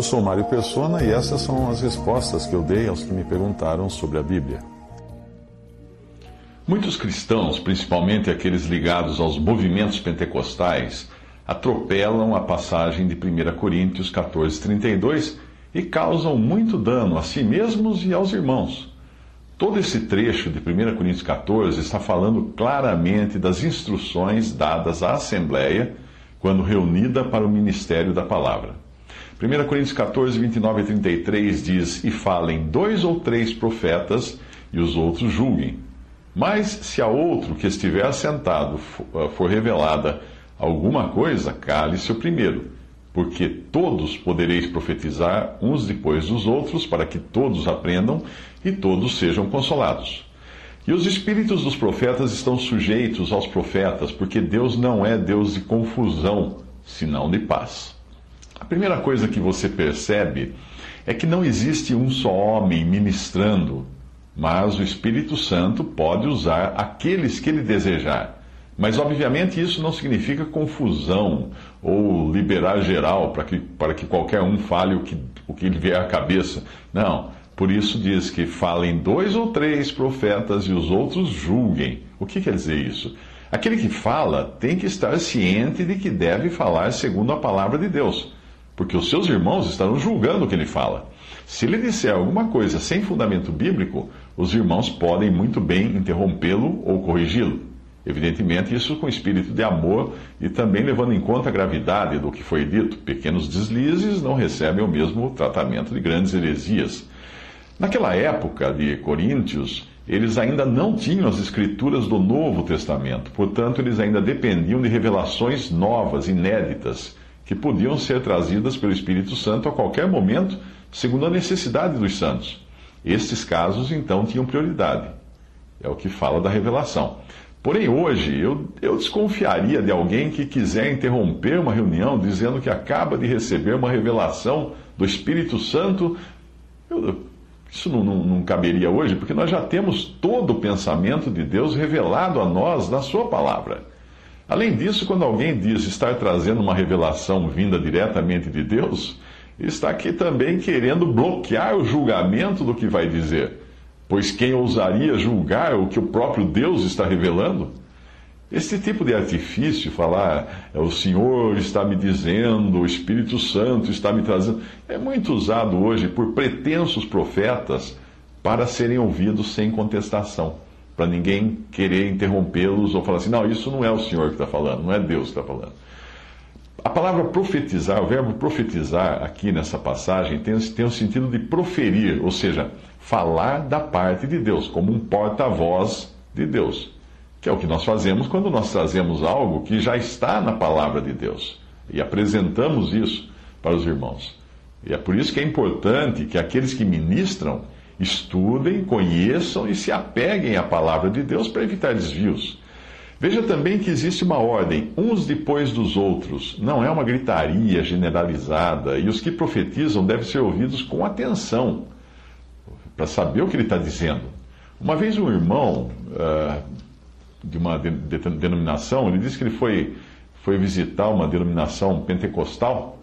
Eu sou Mário Persona e essas são as respostas que eu dei aos que me perguntaram sobre a Bíblia. Muitos cristãos, principalmente aqueles ligados aos movimentos pentecostais, atropelam a passagem de 1 Coríntios 14, 32 e causam muito dano a si mesmos e aos irmãos. Todo esse trecho de 1 Coríntios 14 está falando claramente das instruções dadas à Assembleia quando reunida para o ministério da palavra. 1 Coríntios 14, 29 e 33 diz: E falem dois ou três profetas, e os outros julguem. Mas se a outro que estiver assentado for revelada alguma coisa, cale-se o primeiro, porque todos podereis profetizar uns depois dos outros, para que todos aprendam e todos sejam consolados. E os espíritos dos profetas estão sujeitos aos profetas, porque Deus não é Deus de confusão, senão de paz. A primeira coisa que você percebe é que não existe um só homem ministrando, mas o Espírito Santo pode usar aqueles que ele desejar. Mas, obviamente, isso não significa confusão ou liberar geral para que, para que qualquer um fale o que, o que lhe vier à cabeça. Não. Por isso diz que falem dois ou três profetas e os outros julguem. O que quer dizer isso? Aquele que fala tem que estar ciente de que deve falar segundo a palavra de Deus, porque os seus irmãos estarão julgando o que ele fala. Se ele disser alguma coisa sem fundamento bíblico, os irmãos podem muito bem interrompê-lo ou corrigi-lo. Evidentemente, isso com espírito de amor e também levando em conta a gravidade do que foi dito. Pequenos deslizes não recebem o mesmo tratamento de grandes heresias. Naquela época de Coríntios, eles ainda não tinham as escrituras do Novo Testamento, portanto, eles ainda dependiam de revelações novas, inéditas, que podiam ser trazidas pelo Espírito Santo a qualquer momento, segundo a necessidade dos santos. Estes casos, então, tinham prioridade. É o que fala da revelação. Porém, hoje, eu, eu desconfiaria de alguém que quiser interromper uma reunião dizendo que acaba de receber uma revelação do Espírito Santo. Eu, isso não, não, não, caberia hoje, porque nós já temos todo o pensamento de Deus revelado a nós na Sua palavra. Além disso, quando alguém diz estar trazendo uma revelação vinda diretamente de Deus, está aqui também querendo bloquear o julgamento do que vai dizer. Pois quem ousaria julgar o que o próprio Deus está revelando? Esse tipo de artifício, falar é, o Senhor está me dizendo, o Espírito Santo está me trazendo, é muito usado hoje por pretensos profetas para serem ouvidos sem contestação, para ninguém querer interrompê-los ou falar assim: não, isso não é o Senhor que está falando, não é Deus que está falando. A palavra profetizar, o verbo profetizar aqui nessa passagem tem, tem o sentido de proferir, ou seja, falar da parte de Deus, como um porta-voz de Deus, que é o que nós fazemos quando nós trazemos algo que já está na palavra de Deus e apresentamos isso para os irmãos. E é por isso que é importante que aqueles que ministram estudem, conheçam e se apeguem à palavra de Deus para evitar desvios. Veja também que existe uma ordem, uns depois dos outros. Não é uma gritaria generalizada, e os que profetizam devem ser ouvidos com atenção, para saber o que ele está dizendo. Uma vez um irmão uh, de uma de, de, denominação, ele disse que ele foi, foi visitar uma denominação pentecostal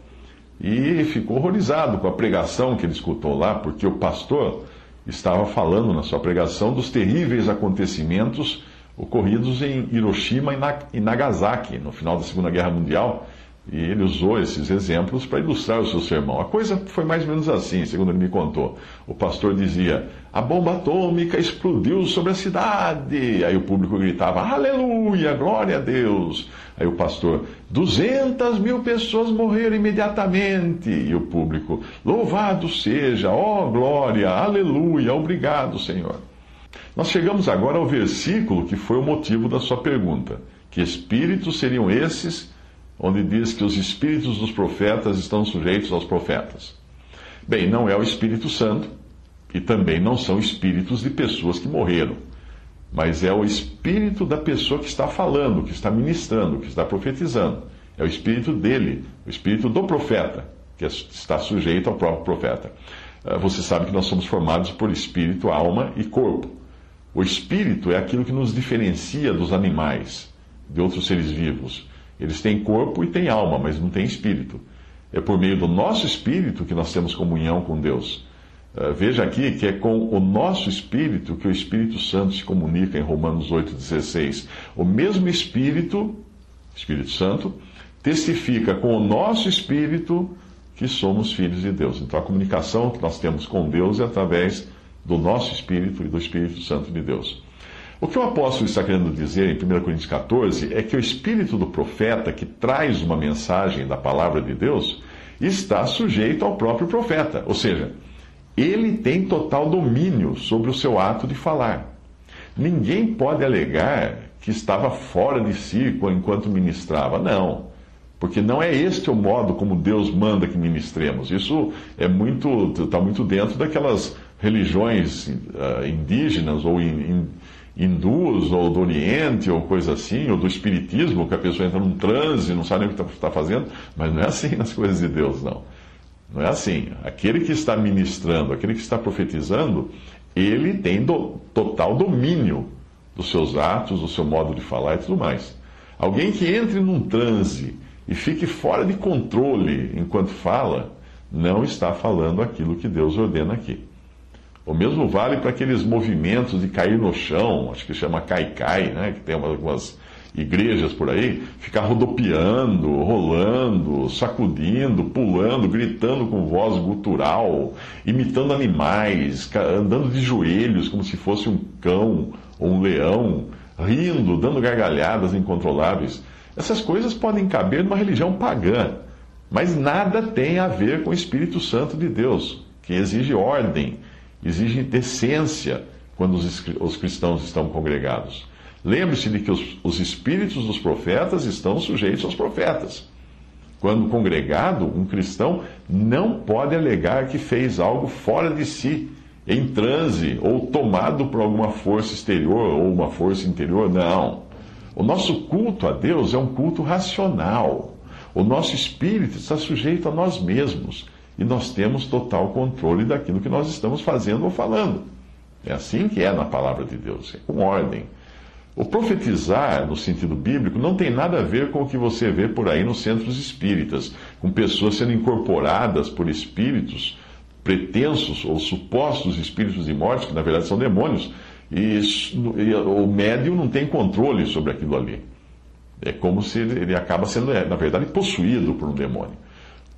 e ficou horrorizado com a pregação que ele escutou lá, porque o pastor estava falando na sua pregação dos terríveis acontecimentos ocorridos em Hiroshima e Nagasaki, no final da Segunda Guerra Mundial, e ele usou esses exemplos para ilustrar o seu sermão. A coisa foi mais ou menos assim, segundo ele me contou. O pastor dizia: A bomba atômica explodiu sobre a cidade. Aí o público gritava: Aleluia, glória a Deus. Aí o pastor: 200 mil pessoas morreram imediatamente. E o público: Louvado seja, ó glória, aleluia, obrigado, Senhor. Nós chegamos agora ao versículo que foi o motivo da sua pergunta, Que espíritos seriam esses, onde diz que os espíritos dos profetas estão sujeitos aos profetas? Bem, não é o Espírito Santo, e também não são espíritos de pessoas que morreram, mas é o espírito da pessoa que está falando, que está ministrando, que está profetizando. É o espírito dele, o espírito do profeta, que está sujeito ao próprio profeta. Ah, você sabe que nós somos formados por espírito, alma e corpo. O espírito é aquilo que nos diferencia dos animais, de outros seres vivos. Eles têm corpo e têm alma, mas não têm espírito. É por meio do nosso espírito que nós temos comunhão com Deus. Uh, veja aqui que é com o nosso espírito que o Espírito Santo se comunica em Romanos 8,16. O mesmo Espírito, Espírito Santo, testifica com o nosso espírito que somos filhos de Deus. Então a comunicação que nós temos com Deus é através do nosso espírito e do Espírito Santo de Deus. O que o apóstolo está querendo dizer em 1 Coríntios 14 é que o espírito do profeta que traz uma mensagem da palavra de Deus está sujeito ao próprio profeta, ou seja, ele tem total domínio sobre o seu ato de falar. Ninguém pode alegar que estava fora de si enquanto ministrava, não. Porque não é este o modo como Deus manda que ministremos. Isso é muito está muito dentro daquelas religiões uh, indígenas ou in, in, hindus ou do Oriente ou coisa assim, ou do Espiritismo, que a pessoa entra num transe, não sabe nem o que está tá fazendo, mas não é assim nas coisas de Deus, não. Não é assim. Aquele que está ministrando, aquele que está profetizando, ele tem do, total domínio dos seus atos, do seu modo de falar e tudo mais. Alguém que entre num transe e fique fora de controle enquanto fala, não está falando aquilo que Deus ordena aqui. O mesmo vale para aqueles movimentos de cair no chão, acho que chama cai-cai, né? que tem algumas igrejas por aí, ficar rodopiando, rolando, sacudindo, pulando, gritando com voz gutural, imitando animais, andando de joelhos como se fosse um cão ou um leão, rindo, dando gargalhadas incontroláveis. Essas coisas podem caber numa religião pagã, mas nada tem a ver com o Espírito Santo de Deus, que exige ordem, exige decência quando os cristãos estão congregados. Lembre-se de que os, os espíritos dos profetas estão sujeitos aos profetas. Quando congregado, um cristão não pode alegar que fez algo fora de si, em transe ou tomado por alguma força exterior ou uma força interior. Não. O nosso culto a Deus é um culto racional. O nosso espírito está sujeito a nós mesmos e nós temos total controle daquilo que nós estamos fazendo ou falando. É assim que é na palavra de Deus, é com ordem. O profetizar, no sentido bíblico, não tem nada a ver com o que você vê por aí nos centros espíritas, com pessoas sendo incorporadas por espíritos pretensos ou supostos espíritos de morte, que na verdade são demônios, e, e o médium não tem controle sobre aquilo ali. É como se ele, ele acaba sendo, é, na verdade, possuído por um demônio.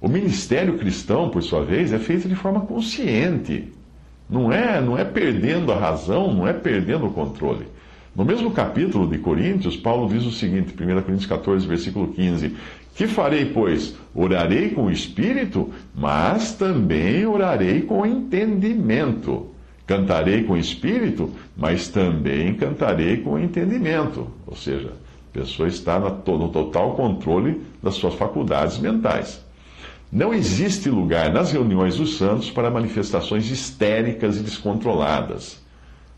O ministério cristão, por sua vez, é feito de forma consciente. Não é, não é perdendo a razão, não é perdendo o controle. No mesmo capítulo de Coríntios, Paulo diz o seguinte, 1 Coríntios 14, versículo 15: Que farei, pois? Orarei com o espírito, mas também orarei com entendimento Cantarei com espírito, mas também cantarei com entendimento. Ou seja, a pessoa está no total controle das suas faculdades mentais. Não existe lugar nas reuniões dos santos para manifestações histéricas e descontroladas.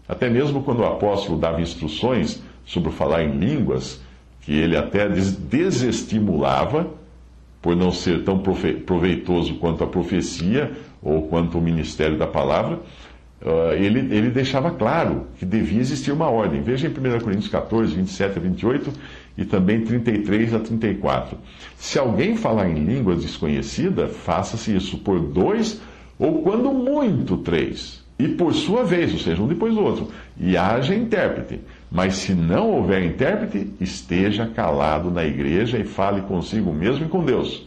Até mesmo quando o apóstolo dava instruções sobre falar em línguas, que ele até desestimulava, por não ser tão proveitoso quanto a profecia ou quanto o ministério da palavra, Uh, ele, ele deixava claro que devia existir uma ordem. Veja em 1 Coríntios 14, 27 a 28 e também 33 a 34. Se alguém falar em língua desconhecida, faça-se isso por dois ou, quando muito, três. E por sua vez, ou seja, um depois do outro. E haja intérprete. Mas se não houver intérprete, esteja calado na igreja e fale consigo mesmo e com Deus.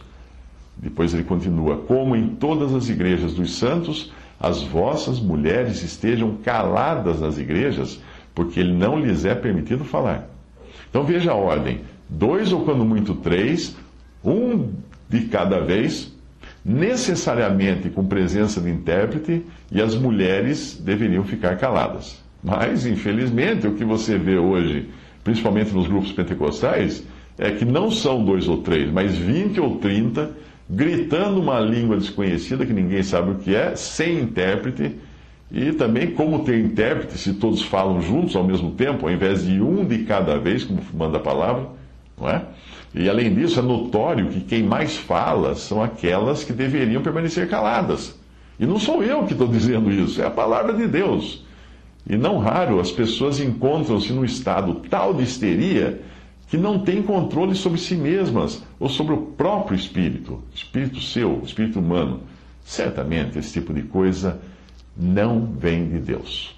Depois ele continua: Como em todas as igrejas dos santos as vossas mulheres estejam caladas nas igrejas, porque ele não lhes é permitido falar. Então veja a ordem: dois ou quando muito três, um de cada vez, necessariamente com presença de intérprete, e as mulheres deveriam ficar caladas. Mas, infelizmente, o que você vê hoje principalmente nos grupos pentecostais, é que não são dois ou três, mas 20 ou 30, gritando uma língua desconhecida que ninguém sabe o que é, sem intérprete, e também como ter intérprete se todos falam juntos ao mesmo tempo, ao invés de um de cada vez, como manda a palavra, não é? E além disso, é notório que quem mais fala são aquelas que deveriam permanecer caladas. E não sou eu que estou dizendo isso, é a palavra de Deus. E não raro as pessoas encontram-se num estado tal de histeria que não têm controle sobre si mesmas ou sobre o próprio espírito, espírito seu, espírito humano. Certamente esse tipo de coisa não vem de Deus.